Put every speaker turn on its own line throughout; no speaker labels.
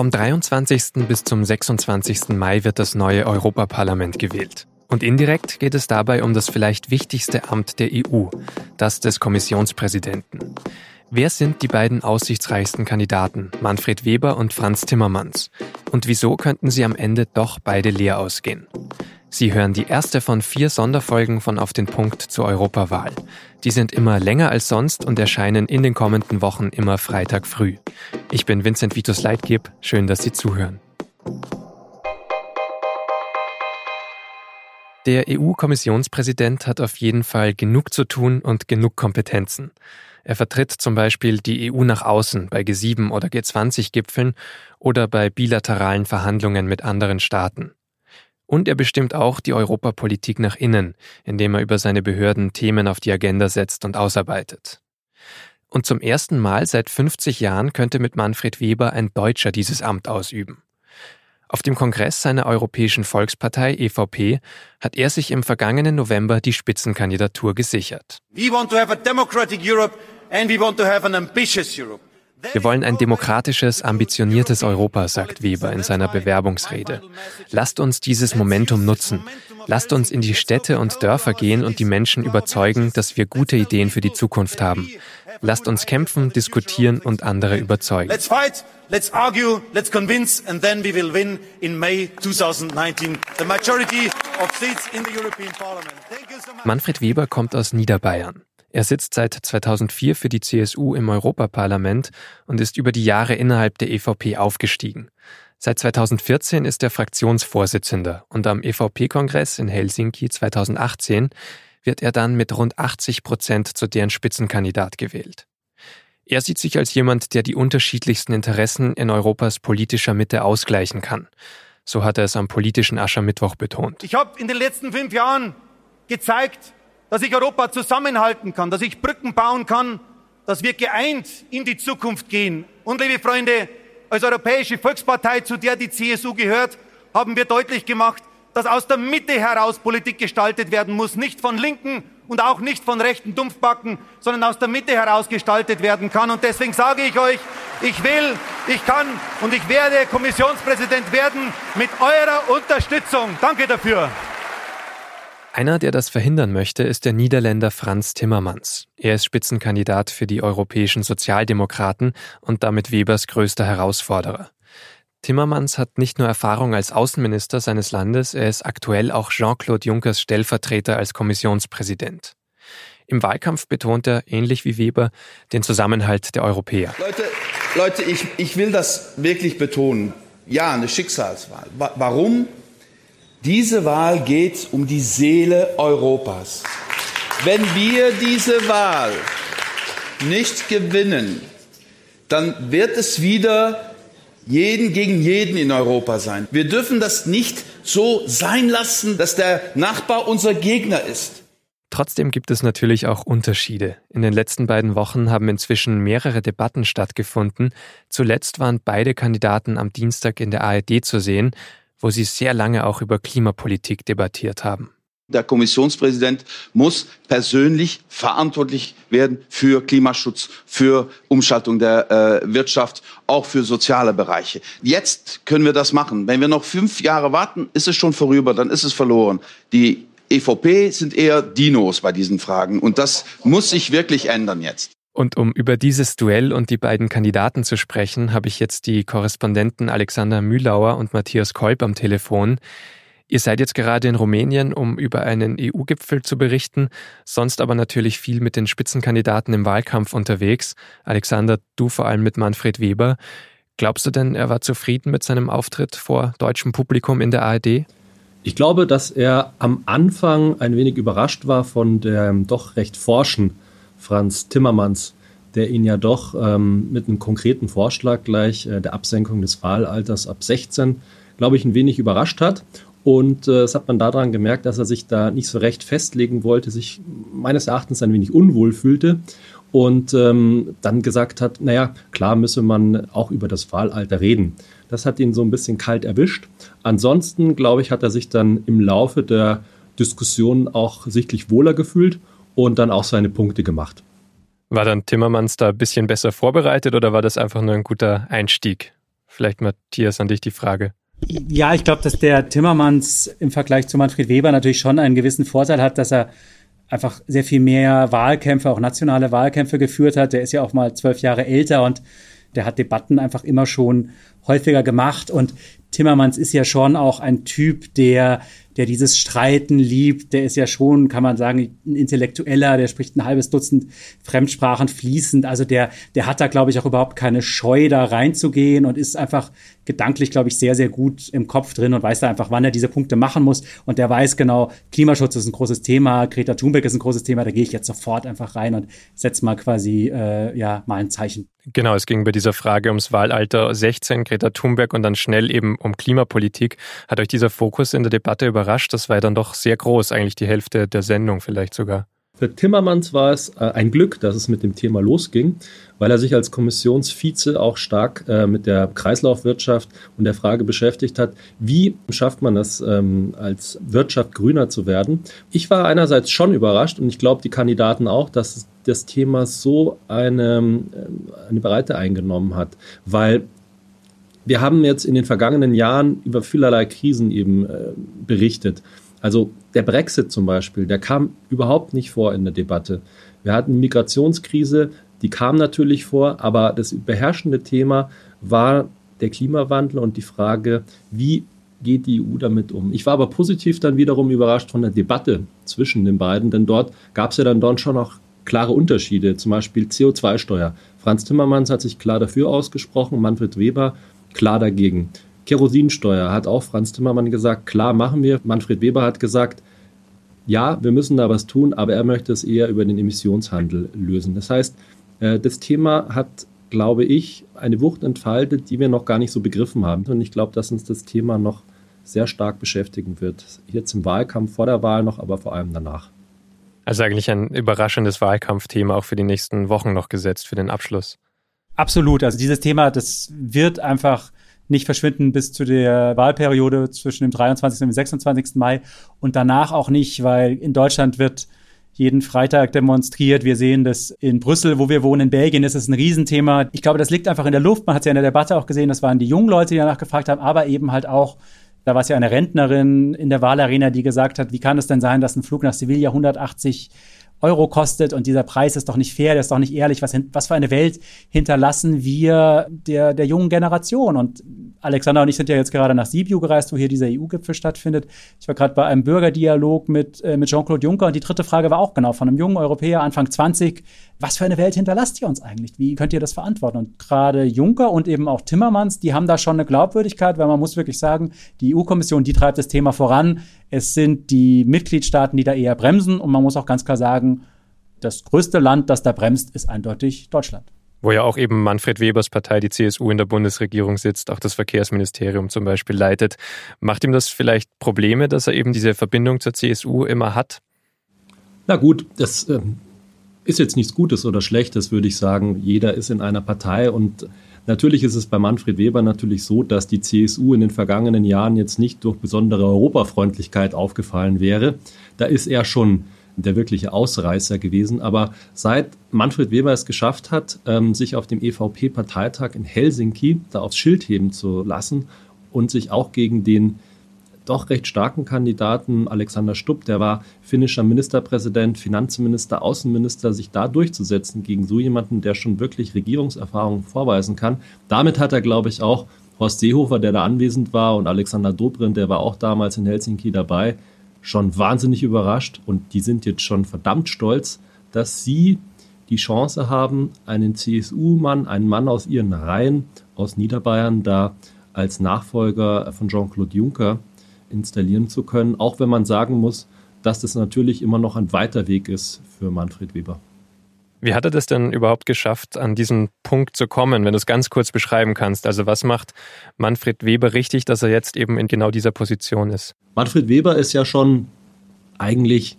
Vom 23. bis zum 26. Mai wird das neue Europaparlament gewählt. Und indirekt geht es dabei um das vielleicht wichtigste Amt der EU, das des Kommissionspräsidenten. Wer sind die beiden aussichtsreichsten Kandidaten, Manfred Weber und Franz Timmermans? Und wieso könnten sie am Ende doch beide leer ausgehen? Sie hören die erste von vier Sonderfolgen von Auf den Punkt zur Europawahl. Die sind immer länger als sonst und erscheinen in den kommenden Wochen immer Freitag früh. Ich bin Vincent Vitus Leitgeb. Schön, dass Sie zuhören. Der EU-Kommissionspräsident hat auf jeden Fall genug zu tun und genug Kompetenzen. Er vertritt zum Beispiel die EU nach außen bei G7 oder G20-Gipfeln oder bei bilateralen Verhandlungen mit anderen Staaten. Und er bestimmt auch die Europapolitik nach innen, indem er über seine Behörden Themen auf die Agenda setzt und ausarbeitet. Und zum ersten Mal seit 50 Jahren könnte mit Manfred Weber ein Deutscher dieses Amt ausüben. Auf dem Kongress seiner Europäischen Volkspartei EVP hat er sich im vergangenen November die Spitzenkandidatur gesichert. We want to have a democratic Europe and we want to have an ambitious Europe. Wir wollen ein demokratisches, ambitioniertes Europa, sagt Weber in seiner Bewerbungsrede. Lasst uns dieses Momentum nutzen. Lasst uns in die Städte und Dörfer gehen und die Menschen überzeugen, dass wir gute Ideen für die Zukunft haben. Lasst uns kämpfen, diskutieren und andere überzeugen. Let's fight, let's argue, let's convince and then we will win in May 2019 the majority of seats in the European Parliament. Manfred Weber kommt aus Niederbayern. Er sitzt seit 2004 für die CSU im Europaparlament und ist über die Jahre innerhalb der EVP aufgestiegen. Seit 2014 ist er Fraktionsvorsitzender und am EVP-Kongress in Helsinki 2018 wird er dann mit rund 80 Prozent zu deren Spitzenkandidat gewählt. Er sieht sich als jemand, der die unterschiedlichsten Interessen in Europas politischer Mitte ausgleichen kann. So hat er es am politischen Aschermittwoch betont.
Ich habe in den letzten fünf Jahren gezeigt, dass ich Europa zusammenhalten kann, dass ich Brücken bauen kann, dass wir geeint in die Zukunft gehen. Und liebe Freunde, als Europäische Volkspartei, zu der die CSU gehört, haben wir deutlich gemacht, dass aus der Mitte heraus Politik gestaltet werden muss, nicht von Linken und auch nicht von rechten Dumpfbacken, sondern aus der Mitte heraus gestaltet werden kann. Und deswegen sage ich euch, ich will, ich kann und ich werde Kommissionspräsident werden mit eurer Unterstützung. Danke dafür.
Einer, der das verhindern möchte, ist der Niederländer Franz Timmermans. Er ist Spitzenkandidat für die europäischen Sozialdemokraten und damit Webers größter Herausforderer. Timmermans hat nicht nur Erfahrung als Außenminister seines Landes, er ist aktuell auch Jean-Claude Junckers Stellvertreter als Kommissionspräsident. Im Wahlkampf betont er, ähnlich wie Weber, den Zusammenhalt der Europäer.
Leute, Leute ich, ich will das wirklich betonen. Ja, eine Schicksalswahl. Warum? Diese Wahl geht um die Seele Europas. Wenn wir diese Wahl nicht gewinnen, dann wird es wieder jeden gegen jeden in Europa sein. Wir dürfen das nicht so sein lassen, dass der Nachbar unser Gegner ist.
Trotzdem gibt es natürlich auch Unterschiede. In den letzten beiden Wochen haben inzwischen mehrere Debatten stattgefunden. Zuletzt waren beide Kandidaten am Dienstag in der ARD zu sehen wo Sie sehr lange auch über Klimapolitik debattiert haben.
Der Kommissionspräsident muss persönlich verantwortlich werden für Klimaschutz, für Umschaltung der äh, Wirtschaft, auch für soziale Bereiche. Jetzt können wir das machen. Wenn wir noch fünf Jahre warten, ist es schon vorüber, dann ist es verloren. Die EVP sind eher Dinos bei diesen Fragen und das muss sich wirklich ändern jetzt.
Und um über dieses Duell und die beiden Kandidaten zu sprechen, habe ich jetzt die Korrespondenten Alexander Mühlauer und Matthias Kolb am Telefon. Ihr seid jetzt gerade in Rumänien, um über einen EU-Gipfel zu berichten, sonst aber natürlich viel mit den Spitzenkandidaten im Wahlkampf unterwegs. Alexander, du vor allem mit Manfred Weber. Glaubst du denn, er war zufrieden mit seinem Auftritt vor deutschem Publikum in der ARD?
Ich glaube, dass er am Anfang ein wenig überrascht war von dem doch recht forschen Franz Timmermans, der ihn ja doch ähm, mit einem konkreten Vorschlag gleich äh, der Absenkung des Wahlalters ab 16, glaube ich, ein wenig überrascht hat. Und äh, das hat man daran gemerkt, dass er sich da nicht so recht festlegen wollte, sich meines Erachtens ein wenig unwohl fühlte und ähm, dann gesagt hat, naja, klar müsse man auch über das Wahlalter reden. Das hat ihn so ein bisschen kalt erwischt. Ansonsten, glaube ich, hat er sich dann im Laufe der Diskussion auch sichtlich wohler gefühlt und dann auch seine Punkte gemacht.
War dann Timmermans da ein bisschen besser vorbereitet oder war das einfach nur ein guter Einstieg Vielleicht Matthias an dich die Frage.
Ja, ich glaube, dass der Timmermans im Vergleich zu Manfred Weber natürlich schon einen gewissen Vorteil hat, dass er einfach sehr viel mehr Wahlkämpfe, auch nationale Wahlkämpfe geführt hat. Der ist ja auch mal zwölf Jahre älter und der hat Debatten einfach immer schon häufiger gemacht. Und Timmermans ist ja schon auch ein Typ, der der dieses Streiten liebt, der ist ja schon, kann man sagen, ein Intellektueller, der spricht ein halbes Dutzend Fremdsprachen fließend. Also der, der hat da, glaube ich, auch überhaupt keine Scheu, da reinzugehen und ist einfach gedanklich, glaube ich, sehr, sehr gut im Kopf drin und weiß da einfach, wann er diese Punkte machen muss. Und der weiß genau, Klimaschutz ist ein großes Thema, Greta Thunberg ist ein großes Thema, da gehe ich jetzt sofort einfach rein und setze mal quasi, äh, ja, mal ein Zeichen.
Genau, es ging bei dieser Frage ums Wahlalter 16, Greta Thunberg und dann schnell eben um Klimapolitik. Hat euch dieser Fokus in der Debatte überrascht? Das war ja dann doch sehr groß, eigentlich die Hälfte der Sendung vielleicht sogar.
Für Timmermans war es äh, ein Glück, dass es mit dem Thema losging, weil er sich als Kommissionsvize auch stark äh, mit der Kreislaufwirtschaft und der Frage beschäftigt hat, wie schafft man es, ähm, als Wirtschaft grüner zu werden. Ich war einerseits schon überrascht und ich glaube, die Kandidaten auch, dass das Thema so eine, ähm, eine Breite eingenommen hat, weil wir haben jetzt in den vergangenen Jahren über vielerlei Krisen eben äh, berichtet. Also der Brexit zum Beispiel, der kam überhaupt nicht vor in der Debatte. Wir hatten eine Migrationskrise, die kam natürlich vor, aber das beherrschende Thema war der Klimawandel und die Frage, wie geht die EU damit um? Ich war aber positiv dann wiederum überrascht von der Debatte zwischen den beiden, denn dort gab es ja dann dort schon auch klare Unterschiede, zum Beispiel CO2-Steuer. Franz Timmermans hat sich klar dafür ausgesprochen, Manfred Weber klar dagegen. Kerosinsteuer hat auch Franz Timmermann gesagt, klar machen wir. Manfred Weber hat gesagt, ja, wir müssen da was tun, aber er möchte es eher über den Emissionshandel lösen. Das heißt, äh, das Thema hat, glaube ich, eine Wucht entfaltet, die wir noch gar nicht so begriffen haben. Und ich glaube, dass uns das Thema noch sehr stark beschäftigen wird. Jetzt im Wahlkampf, vor der Wahl noch, aber vor allem danach.
Also eigentlich ein überraschendes Wahlkampfthema auch für die nächsten Wochen noch gesetzt, für den Abschluss.
Absolut. Also dieses Thema, das wird einfach nicht verschwinden bis zu der Wahlperiode zwischen dem 23. und dem 26. Mai und danach auch nicht, weil in Deutschland wird jeden Freitag demonstriert. Wir sehen das in Brüssel, wo wir wohnen, in Belgien ist es ein Riesenthema. Ich glaube, das liegt einfach in der Luft. Man hat es ja in der Debatte auch gesehen, das waren die jungen Leute, die danach gefragt haben, aber eben halt auch, da war es ja eine Rentnerin in der Wahlarena, die gesagt hat, wie kann es denn sein, dass ein Flug nach Sevilla 180 Euro kostet und dieser Preis ist doch nicht fair, der ist doch nicht ehrlich. Was, was für eine Welt hinterlassen wir der, der jungen Generation? Und Alexander und ich sind ja jetzt gerade nach Sibiu gereist, wo hier dieser EU-Gipfel stattfindet. Ich war gerade bei einem Bürgerdialog mit, äh, mit Jean-Claude Juncker und die dritte Frage war auch genau von einem jungen Europäer, Anfang 20. Was für eine Welt hinterlasst ihr uns eigentlich? Wie könnt ihr das verantworten? Und gerade Juncker und eben auch Timmermans, die haben da schon eine Glaubwürdigkeit, weil man muss wirklich sagen, die EU-Kommission, die treibt das Thema voran. Es sind die Mitgliedstaaten, die da eher bremsen. Und man muss auch ganz klar sagen, das größte Land, das da bremst, ist eindeutig Deutschland
wo ja auch eben Manfred Webers Partei, die CSU, in der Bundesregierung sitzt, auch das Verkehrsministerium zum Beispiel leitet. Macht ihm das vielleicht Probleme, dass er eben diese Verbindung zur CSU immer hat?
Na gut, das äh, ist jetzt nichts Gutes oder Schlechtes, würde ich sagen. Jeder ist in einer Partei und natürlich ist es bei Manfred Weber natürlich so, dass die CSU in den vergangenen Jahren jetzt nicht durch besondere Europafreundlichkeit aufgefallen wäre. Da ist er schon der wirkliche Ausreißer gewesen. Aber seit Manfred Weber es geschafft hat, ähm, sich auf dem EVP-Parteitag in Helsinki da aufs Schild heben zu lassen und sich auch gegen den doch recht starken Kandidaten Alexander Stubb, der war finnischer Ministerpräsident, Finanzminister, Außenminister, sich da durchzusetzen gegen so jemanden, der schon wirklich Regierungserfahrung vorweisen kann. Damit hat er, glaube ich, auch Horst Seehofer, der da anwesend war, und Alexander Dobrindt, der war auch damals in Helsinki dabei, schon wahnsinnig überrascht und die sind jetzt schon verdammt stolz, dass sie die Chance haben, einen CSU-Mann, einen Mann aus ihren Reihen aus Niederbayern da als Nachfolger von Jean-Claude Juncker installieren zu können, auch wenn man sagen muss, dass das natürlich immer noch ein weiter Weg ist für Manfred Weber.
Wie hat er das denn überhaupt geschafft, an diesen Punkt zu kommen, wenn du es ganz kurz beschreiben kannst? Also was macht Manfred Weber richtig, dass er jetzt eben in genau dieser Position ist?
Manfred Weber ist ja schon eigentlich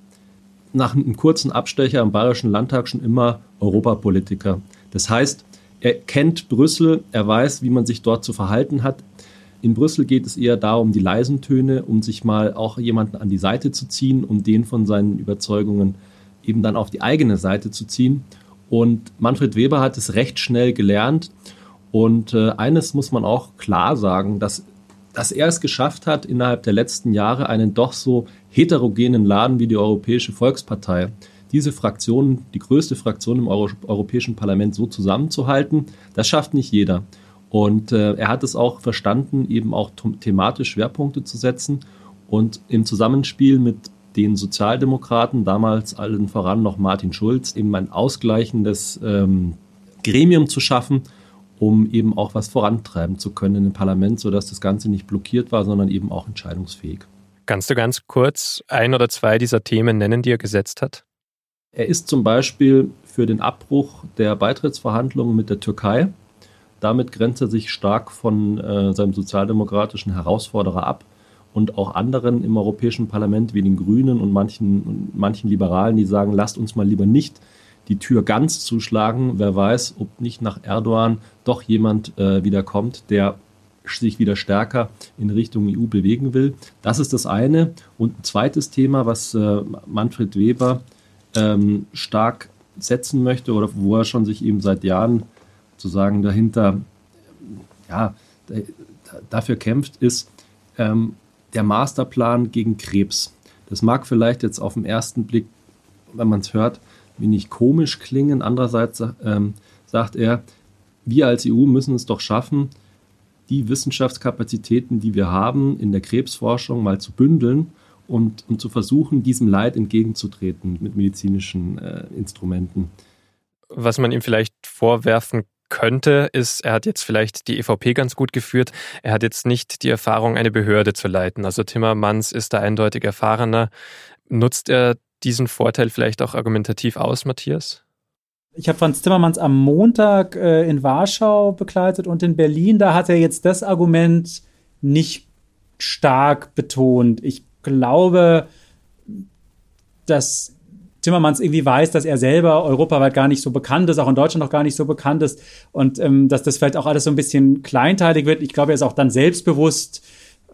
nach einem kurzen Abstecher im Bayerischen Landtag schon immer Europapolitiker. Das heißt, er kennt Brüssel, er weiß, wie man sich dort zu verhalten hat. In Brüssel geht es eher darum, die leisen Töne, um sich mal auch jemanden an die Seite zu ziehen, um den von seinen Überzeugungen eben dann auf die eigene Seite zu ziehen. Und Manfred Weber hat es recht schnell gelernt Und äh, eines muss man auch klar sagen, dass, dass er es geschafft hat, innerhalb der letzten Jahre einen doch so heterogenen Laden wie die Europäische Volkspartei, diese Fraktion, die größte Fraktion im Euro Europäischen Parlament so zusammenzuhalten, das schafft nicht jeder. Und äh, er hat es auch verstanden, eben auch thematisch Schwerpunkte zu setzen und im Zusammenspiel mit den Sozialdemokraten, damals allen voran noch Martin Schulz, eben ein ausgleichendes ähm, Gremium zu schaffen, um eben auch was vorantreiben zu können im Parlament, sodass das Ganze nicht blockiert war, sondern eben auch entscheidungsfähig.
Kannst du ganz kurz ein oder zwei dieser Themen nennen, die er gesetzt hat?
Er ist zum Beispiel für den Abbruch der Beitrittsverhandlungen mit der Türkei damit grenzt er sich stark von äh, seinem sozialdemokratischen Herausforderer ab und auch anderen im Europäischen Parlament wie den Grünen und manchen, manchen Liberalen, die sagen, lasst uns mal lieber nicht die Tür ganz zuschlagen. Wer weiß, ob nicht nach Erdogan doch jemand äh, wieder kommt, der sich wieder stärker in Richtung EU bewegen will. Das ist das eine. Und ein zweites Thema, was äh, Manfred Weber ähm, stark setzen möchte oder wo er schon sich eben seit Jahren sozusagen dahinter ja, dafür kämpft, ist ähm, der Masterplan gegen Krebs. Das mag vielleicht jetzt auf den ersten Blick, wenn man es hört, wenig komisch klingen. Andererseits ähm, sagt er, wir als EU müssen es doch schaffen, die Wissenschaftskapazitäten, die wir haben in der Krebsforschung, mal zu bündeln und, und zu versuchen, diesem Leid entgegenzutreten mit medizinischen äh, Instrumenten.
Was man ihm vielleicht vorwerfen könnte, ist, er hat jetzt vielleicht die EVP ganz gut geführt. Er hat jetzt nicht die Erfahrung, eine Behörde zu leiten. Also Timmermans ist da eindeutig erfahrener. Nutzt er diesen Vorteil vielleicht auch argumentativ aus, Matthias?
Ich habe Franz Timmermans am Montag äh, in Warschau begleitet und in Berlin. Da hat er jetzt das Argument nicht stark betont. Ich glaube, dass Timmermans irgendwie weiß, dass er selber europaweit gar nicht so bekannt ist, auch in Deutschland noch gar nicht so bekannt ist und ähm, dass das vielleicht auch alles so ein bisschen kleinteilig wird. Ich glaube, er ist auch dann selbstbewusst.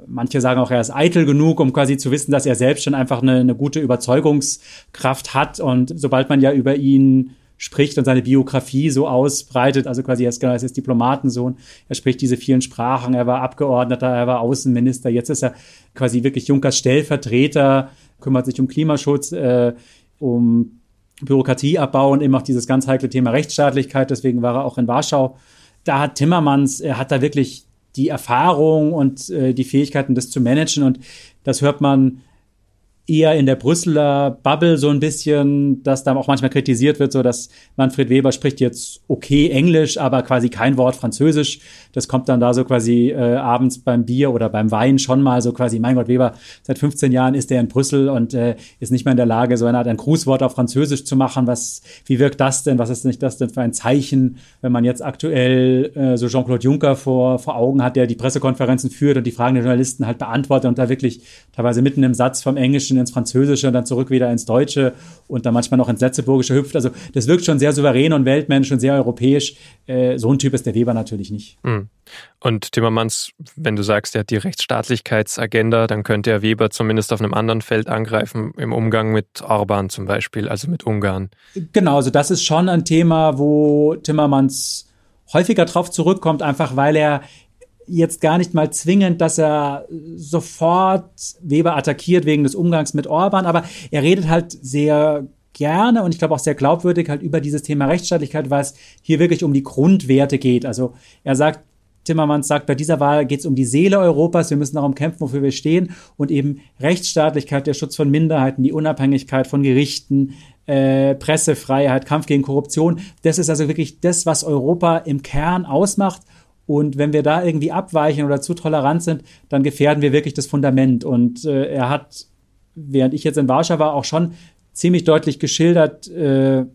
Manche sagen auch, er ist eitel genug, um quasi zu wissen, dass er selbst schon einfach eine, eine gute Überzeugungskraft hat. Und sobald man ja über ihn spricht und seine Biografie so ausbreitet, also quasi er ist, genau, er ist Diplomatensohn, er spricht diese vielen Sprachen, er war Abgeordneter, er war Außenminister, jetzt ist er quasi wirklich Junkers Stellvertreter, kümmert sich um Klimaschutz, äh, um Bürokratieabbau und eben auch dieses ganz heikle Thema Rechtsstaatlichkeit. Deswegen war er auch in Warschau. Da hat Timmermans, er hat da wirklich die Erfahrung und äh, die Fähigkeiten, das zu managen. Und das hört man eher in der Brüsseler Bubble so ein bisschen, dass da auch manchmal kritisiert wird, so dass Manfred Weber spricht jetzt okay Englisch, aber quasi kein Wort Französisch. Das kommt dann da so quasi äh, abends beim Bier oder beim Wein schon mal so quasi, mein Gott, Weber, seit 15 Jahren ist er in Brüssel und äh, ist nicht mehr in der Lage, so eine Art ein Grußwort auf Französisch zu machen. Was, wie wirkt das denn? Was ist nicht das denn für ein Zeichen, wenn man jetzt aktuell äh, so Jean-Claude Juncker vor, vor Augen hat, der die Pressekonferenzen führt und die Fragen der Journalisten halt beantwortet und da wirklich teilweise mitten im Satz vom Englischen Englischen ins Französische und dann zurück wieder ins Deutsche und dann manchmal noch ins Setzeburgische hüpft. Also das wirkt schon sehr souverän und weltmännisch und sehr europäisch. Äh, so ein Typ ist der Weber natürlich nicht.
Mhm. Und Timmermans, wenn du sagst, er hat die Rechtsstaatlichkeitsagenda, dann könnte er Weber zumindest auf einem anderen Feld angreifen, im Umgang mit Orban zum Beispiel, also mit Ungarn.
Genau, also das ist schon ein Thema, wo Timmermans häufiger drauf zurückkommt, einfach weil er jetzt gar nicht mal zwingend, dass er sofort Weber attackiert wegen des Umgangs mit Orban, aber er redet halt sehr gerne und ich glaube auch sehr glaubwürdig halt über dieses Thema Rechtsstaatlichkeit, weil es hier wirklich um die Grundwerte geht. Also er sagt, Timmermans sagt, bei dieser Wahl geht es um die Seele Europas, wir müssen darum kämpfen, wofür wir stehen und eben Rechtsstaatlichkeit, der Schutz von Minderheiten, die Unabhängigkeit von Gerichten, äh, Pressefreiheit, Kampf gegen Korruption. Das ist also wirklich das, was Europa im Kern ausmacht und wenn wir da irgendwie abweichen oder zu tolerant sind, dann gefährden wir wirklich das Fundament. Und äh, er hat, während ich jetzt in Warschau war, auch schon ziemlich deutlich geschildert, äh,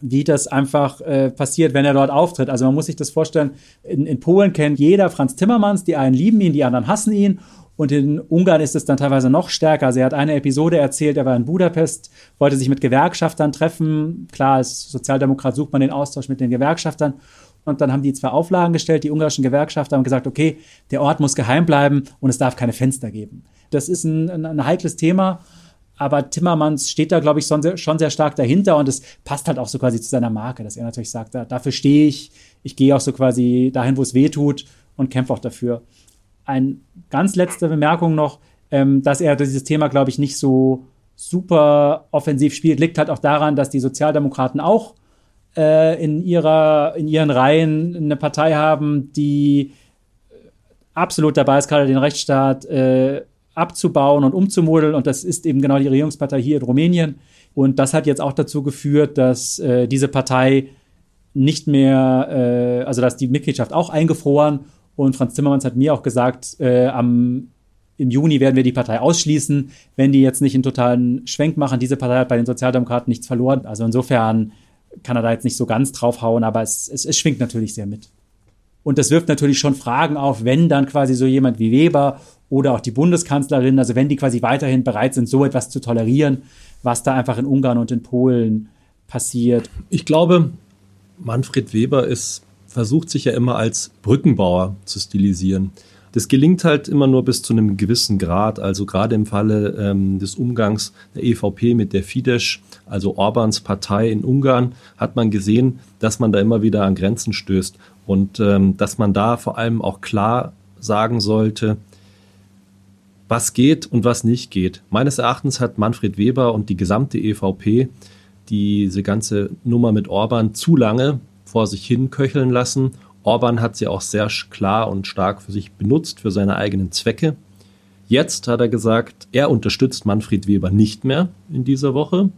wie das einfach äh, passiert, wenn er dort auftritt. Also man muss sich das vorstellen, in, in Polen kennt jeder Franz Timmermans, die einen lieben ihn, die anderen hassen ihn. Und in Ungarn ist es dann teilweise noch stärker. Also er hat eine Episode erzählt, er war in Budapest, wollte sich mit Gewerkschaftern treffen. Klar, als Sozialdemokrat sucht man den Austausch mit den Gewerkschaftern. Und dann haben die zwei Auflagen gestellt, die ungarischen Gewerkschafter haben gesagt, okay, der Ort muss geheim bleiben und es darf keine Fenster geben. Das ist ein, ein, ein heikles Thema. aber Timmermans steht da, glaube ich, schon sehr, schon sehr, stark dahinter und es passt halt auch so quasi zu seiner Marke, dass er natürlich sagt, da, dafür stehe ich, ich gehe auch so quasi dahin, wo es weh tut und kämpfe auch dafür. Eine ganz letzte Bemerkung noch, ähm, dass er dieses Thema, glaube ich, nicht so super offensiv spielt, liegt halt auch daran, dass die Sozialdemokraten auch äh, in, ihrer, in ihren Reihen eine Partei haben, die absolut dabei ist, gerade den Rechtsstaat äh, abzubauen und umzumodeln. Und das ist eben genau die Regierungspartei hier in Rumänien. Und das hat jetzt auch dazu geführt, dass äh, diese Partei nicht mehr, äh, also dass die Mitgliedschaft auch eingefroren. Und Franz Timmermans hat mir auch gesagt, äh, am, im Juni werden wir die Partei ausschließen, wenn die jetzt nicht einen totalen Schwenk machen. Diese Partei hat bei den Sozialdemokraten nichts verloren. Also insofern kann er da jetzt nicht so ganz draufhauen, aber es, es, es schwingt natürlich sehr mit. Und das wirft natürlich schon Fragen auf, wenn dann quasi so jemand wie Weber oder auch die Bundeskanzlerin, also wenn die quasi weiterhin bereit sind, so etwas zu tolerieren, was da einfach in Ungarn und in Polen passiert.
Ich glaube, Manfred Weber ist, versucht sich ja immer als Brückenbauer zu stilisieren. Das gelingt halt immer nur bis zu einem gewissen Grad. Also gerade im Falle ähm, des Umgangs der EVP mit der Fidesz, also Orbans Partei in Ungarn, hat man gesehen, dass man da immer wieder an Grenzen stößt und ähm, dass man da vor allem auch klar sagen sollte, was geht und was nicht geht. Meines Erachtens hat Manfred Weber und die gesamte EVP diese ganze Nummer mit Orban zu lange vor sich hin köcheln lassen. Orban hat sie auch sehr klar und stark für sich benutzt, für seine eigenen Zwecke. Jetzt hat er gesagt, er unterstützt Manfred Weber nicht mehr in dieser Woche.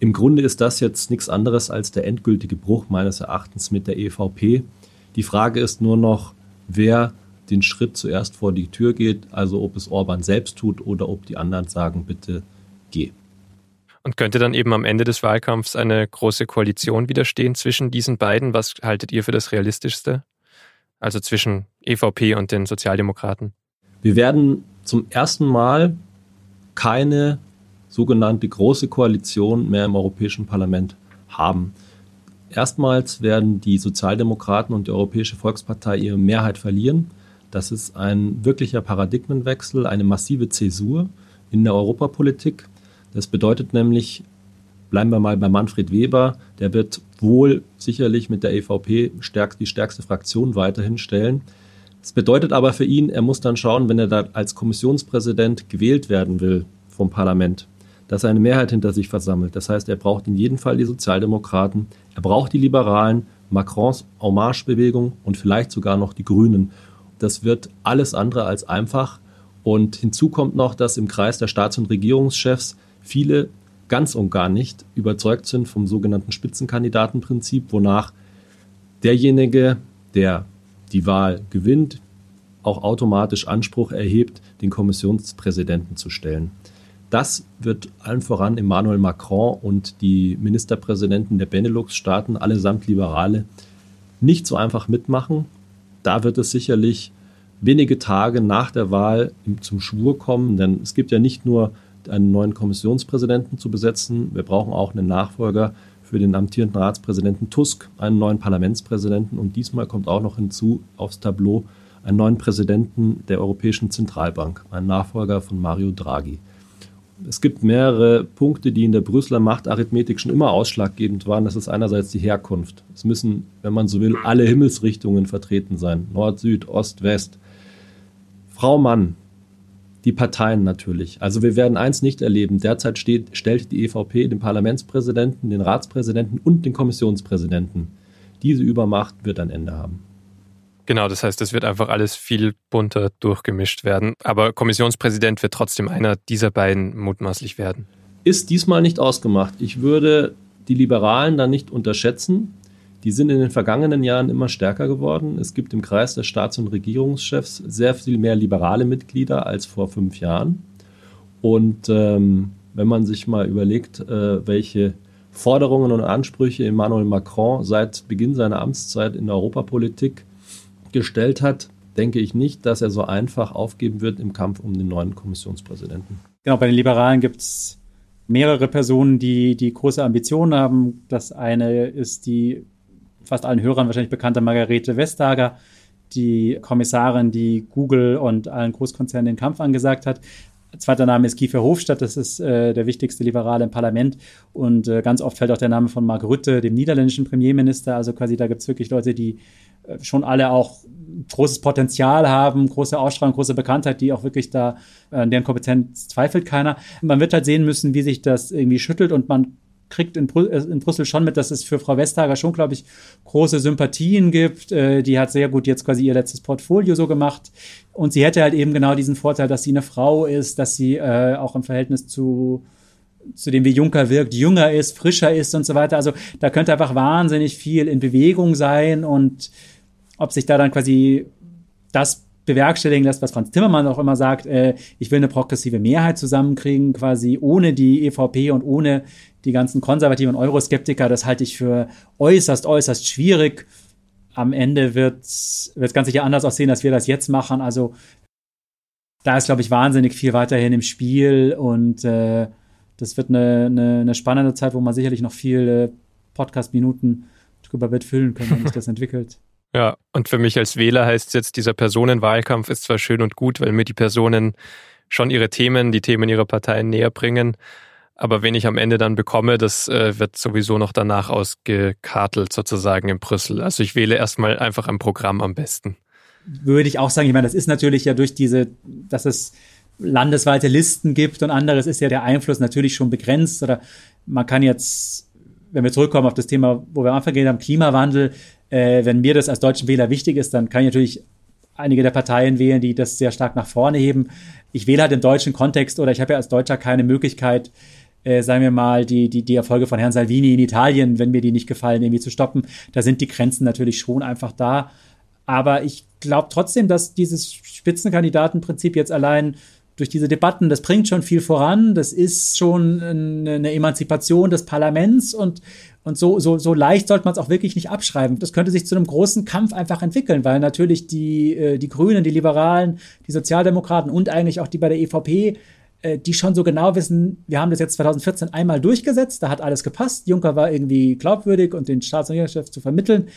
Im Grunde ist das jetzt nichts anderes als der endgültige Bruch meines Erachtens mit der EVP. Die Frage ist nur noch, wer den Schritt zuerst vor die Tür geht, also ob es Orban selbst tut oder ob die anderen sagen, bitte geh.
Und könnte dann eben am Ende des Wahlkampfs eine große Koalition widerstehen zwischen diesen beiden? Was haltet ihr für das Realistischste? Also zwischen EVP und den Sozialdemokraten?
Wir werden zum ersten Mal keine sogenannte große Koalition mehr im Europäischen Parlament haben. Erstmals werden die Sozialdemokraten und die Europäische Volkspartei ihre Mehrheit verlieren. Das ist ein wirklicher Paradigmenwechsel, eine massive Zäsur in der Europapolitik. Das bedeutet nämlich, bleiben wir mal bei Manfred Weber, der wird wohl sicherlich mit der EVP stärk, die stärkste Fraktion weiterhin stellen. Das bedeutet aber für ihn, er muss dann schauen, wenn er da als Kommissionspräsident gewählt werden will vom Parlament, dass er eine Mehrheit hinter sich versammelt. Das heißt, er braucht in jedem Fall die Sozialdemokraten, er braucht die Liberalen, Macrons Hommage-Bewegung und vielleicht sogar noch die Grünen. Das wird alles andere als einfach. Und hinzu kommt noch, dass im Kreis der Staats- und Regierungschefs viele ganz und gar nicht überzeugt sind vom sogenannten Spitzenkandidatenprinzip, wonach derjenige, der die Wahl gewinnt, auch automatisch Anspruch erhebt, den Kommissionspräsidenten zu stellen. Das wird allen voran Emmanuel Macron und die Ministerpräsidenten der Benelux-Staaten, allesamt Liberale, nicht so einfach mitmachen. Da wird es sicherlich wenige Tage nach der Wahl zum Schwur kommen, denn es gibt ja nicht nur einen neuen Kommissionspräsidenten zu besetzen, wir brauchen auch einen Nachfolger für den amtierenden Ratspräsidenten Tusk, einen neuen Parlamentspräsidenten und diesmal kommt auch noch hinzu aufs Tableau einen neuen Präsidenten der Europäischen Zentralbank, einen Nachfolger von Mario Draghi es gibt mehrere Punkte, die in der Brüsseler Machtarithmetik schon immer ausschlaggebend waren. Das ist einerseits die Herkunft. Es müssen, wenn man so will, alle Himmelsrichtungen vertreten sein. Nord, Süd, Ost, West. Frau, Mann. Die Parteien natürlich. Also wir werden eins nicht erleben. Derzeit steht, stellt die EVP den Parlamentspräsidenten, den Ratspräsidenten und den Kommissionspräsidenten. Diese Übermacht wird ein Ende haben.
Genau, das heißt, es wird einfach alles viel bunter durchgemischt werden. Aber Kommissionspräsident wird trotzdem einer dieser beiden mutmaßlich werden.
Ist diesmal nicht ausgemacht. Ich würde die Liberalen da nicht unterschätzen. Die sind in den vergangenen Jahren immer stärker geworden. Es gibt im Kreis der Staats- und Regierungschefs sehr viel mehr liberale Mitglieder als vor fünf Jahren. Und ähm, wenn man sich mal überlegt, äh, welche Forderungen und Ansprüche Emmanuel Macron seit Beginn seiner Amtszeit in der Europapolitik gestellt hat, denke ich nicht, dass er so einfach aufgeben wird im Kampf um den neuen Kommissionspräsidenten.
Genau, bei den Liberalen gibt es mehrere Personen, die, die große Ambitionen haben. Das eine ist die fast allen Hörern wahrscheinlich bekannte Margarete Vestager, die Kommissarin, die Google und allen Großkonzernen den Kampf angesagt hat. Zweiter Name ist Kiefer Hofstadt, das ist äh, der wichtigste Liberale im Parlament. Und äh, ganz oft fällt auch der Name von Mark Rutte, dem niederländischen Premierminister. Also quasi da gibt es wirklich Leute, die äh, schon alle auch großes Potenzial haben, große Ausstrahlung, große Bekanntheit, die auch wirklich da, äh, an deren Kompetenz zweifelt keiner. Man wird halt sehen müssen, wie sich das irgendwie schüttelt und man kriegt in, Brü äh, in, Brüssel schon mit, dass es für Frau Vestager schon, glaube ich, große Sympathien gibt. Äh, die hat sehr gut jetzt quasi ihr letztes Portfolio so gemacht. Und sie hätte halt eben genau diesen Vorteil, dass sie eine Frau ist, dass sie äh, auch im Verhältnis zu zu dem wie Juncker wirkt, jünger ist, frischer ist und so weiter. Also da könnte einfach wahnsinnig viel in Bewegung sein und ob sich da dann quasi das bewerkstelligen lässt, was Franz Timmermann auch immer sagt, äh, ich will eine progressive Mehrheit zusammenkriegen, quasi ohne die EVP und ohne die ganzen konservativen Euroskeptiker, das halte ich für äußerst, äußerst schwierig. Am Ende wird es ganz sicher anders aussehen, als wir das jetzt machen. Also da ist, glaube ich, wahnsinnig viel weiterhin im Spiel und äh, das wird eine, eine, eine, spannende Zeit, wo man sicherlich noch viele Podcast-Minuten drüber wird füllen können, wenn sich das entwickelt.
Ja, und für mich als Wähler heißt es jetzt, dieser Personenwahlkampf ist zwar schön und gut, weil mir die Personen schon ihre Themen, die Themen ihrer Parteien näher bringen, aber wenn ich am Ende dann bekomme, das äh, wird sowieso noch danach ausgekartelt sozusagen in Brüssel. Also ich wähle erstmal einfach ein Programm am besten.
Würde ich auch sagen, ich meine, das ist natürlich ja durch diese, dass es landesweite Listen gibt und anderes ist ja der Einfluss natürlich schon begrenzt. Oder man kann jetzt, wenn wir zurückkommen auf das Thema, wo wir am Anfang gehen haben, Klimawandel, äh, wenn mir das als deutschen Wähler wichtig ist, dann kann ich natürlich einige der Parteien wählen, die das sehr stark nach vorne heben. Ich wähle halt im deutschen Kontext oder ich habe ja als Deutscher keine Möglichkeit, äh, sagen wir mal, die, die, die Erfolge von Herrn Salvini in Italien, wenn mir die nicht gefallen, irgendwie zu stoppen. Da sind die Grenzen natürlich schon einfach da. Aber ich glaube trotzdem, dass dieses Spitzenkandidatenprinzip jetzt allein durch diese Debatten, das bringt schon viel voran. Das ist schon eine Emanzipation des Parlaments und, und so, so, so leicht sollte man es auch wirklich nicht abschreiben. Das könnte sich zu einem großen Kampf einfach entwickeln, weil natürlich die, äh, die Grünen, die Liberalen, die Sozialdemokraten und eigentlich auch die bei der EVP äh, die schon so genau wissen, wir haben das jetzt 2014 einmal durchgesetzt, da hat alles gepasst. Juncker war irgendwie glaubwürdig und den Staats- und Regierungschef zu vermitteln.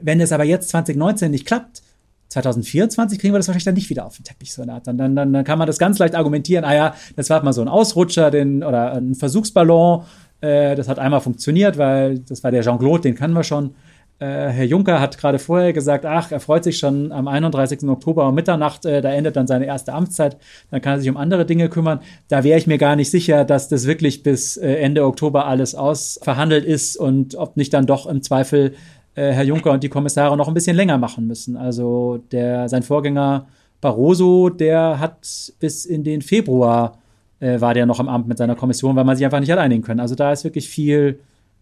Wenn es aber jetzt 2019 nicht klappt, 2024 kriegen wir das wahrscheinlich dann nicht wieder auf den Teppich so eine Art. Dann, dann, dann kann man das ganz leicht argumentieren, ah ja, das war mal so ein Ausrutscher den, oder ein Versuchsballon. Äh, das hat einmal funktioniert, weil das war der Jean-Claude, den kennen wir schon. Äh, Herr Juncker hat gerade vorher gesagt, ach, er freut sich schon am 31. Oktober um Mitternacht, äh, da endet dann seine erste Amtszeit, dann kann er sich um andere Dinge kümmern. Da wäre ich mir gar nicht sicher, dass das wirklich bis äh, Ende Oktober alles ausverhandelt ist und ob nicht dann doch im Zweifel äh, Herr Juncker und die Kommissare noch ein bisschen länger machen müssen. Also der, sein Vorgänger Barroso, der hat bis in den Februar äh, war der noch im Amt mit seiner Kommission, weil man sich einfach nicht hat einigen können. Also da ist wirklich viel,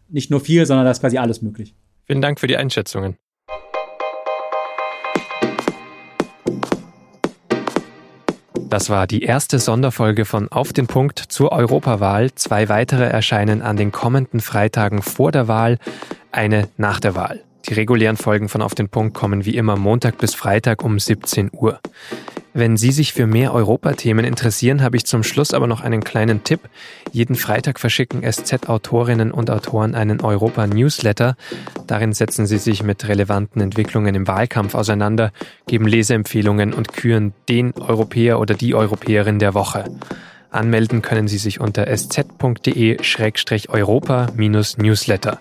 nicht nur viel, sondern da ist quasi alles möglich.
Vielen Dank für die Einschätzungen. Das war die erste Sonderfolge von Auf den Punkt zur Europawahl. Zwei weitere erscheinen an den kommenden Freitagen vor der Wahl, eine nach der Wahl. Die regulären Folgen von Auf den Punkt kommen wie immer Montag bis Freitag um 17 Uhr. Wenn Sie sich für mehr Europathemen interessieren, habe ich zum Schluss aber noch einen kleinen Tipp. Jeden Freitag verschicken SZ-Autorinnen und Autoren einen Europa-Newsletter. Darin setzen sie sich mit relevanten Entwicklungen im Wahlkampf auseinander, geben Leseempfehlungen und küren den Europäer oder die Europäerin der Woche. Anmelden können Sie sich unter sz.de-europa-newsletter.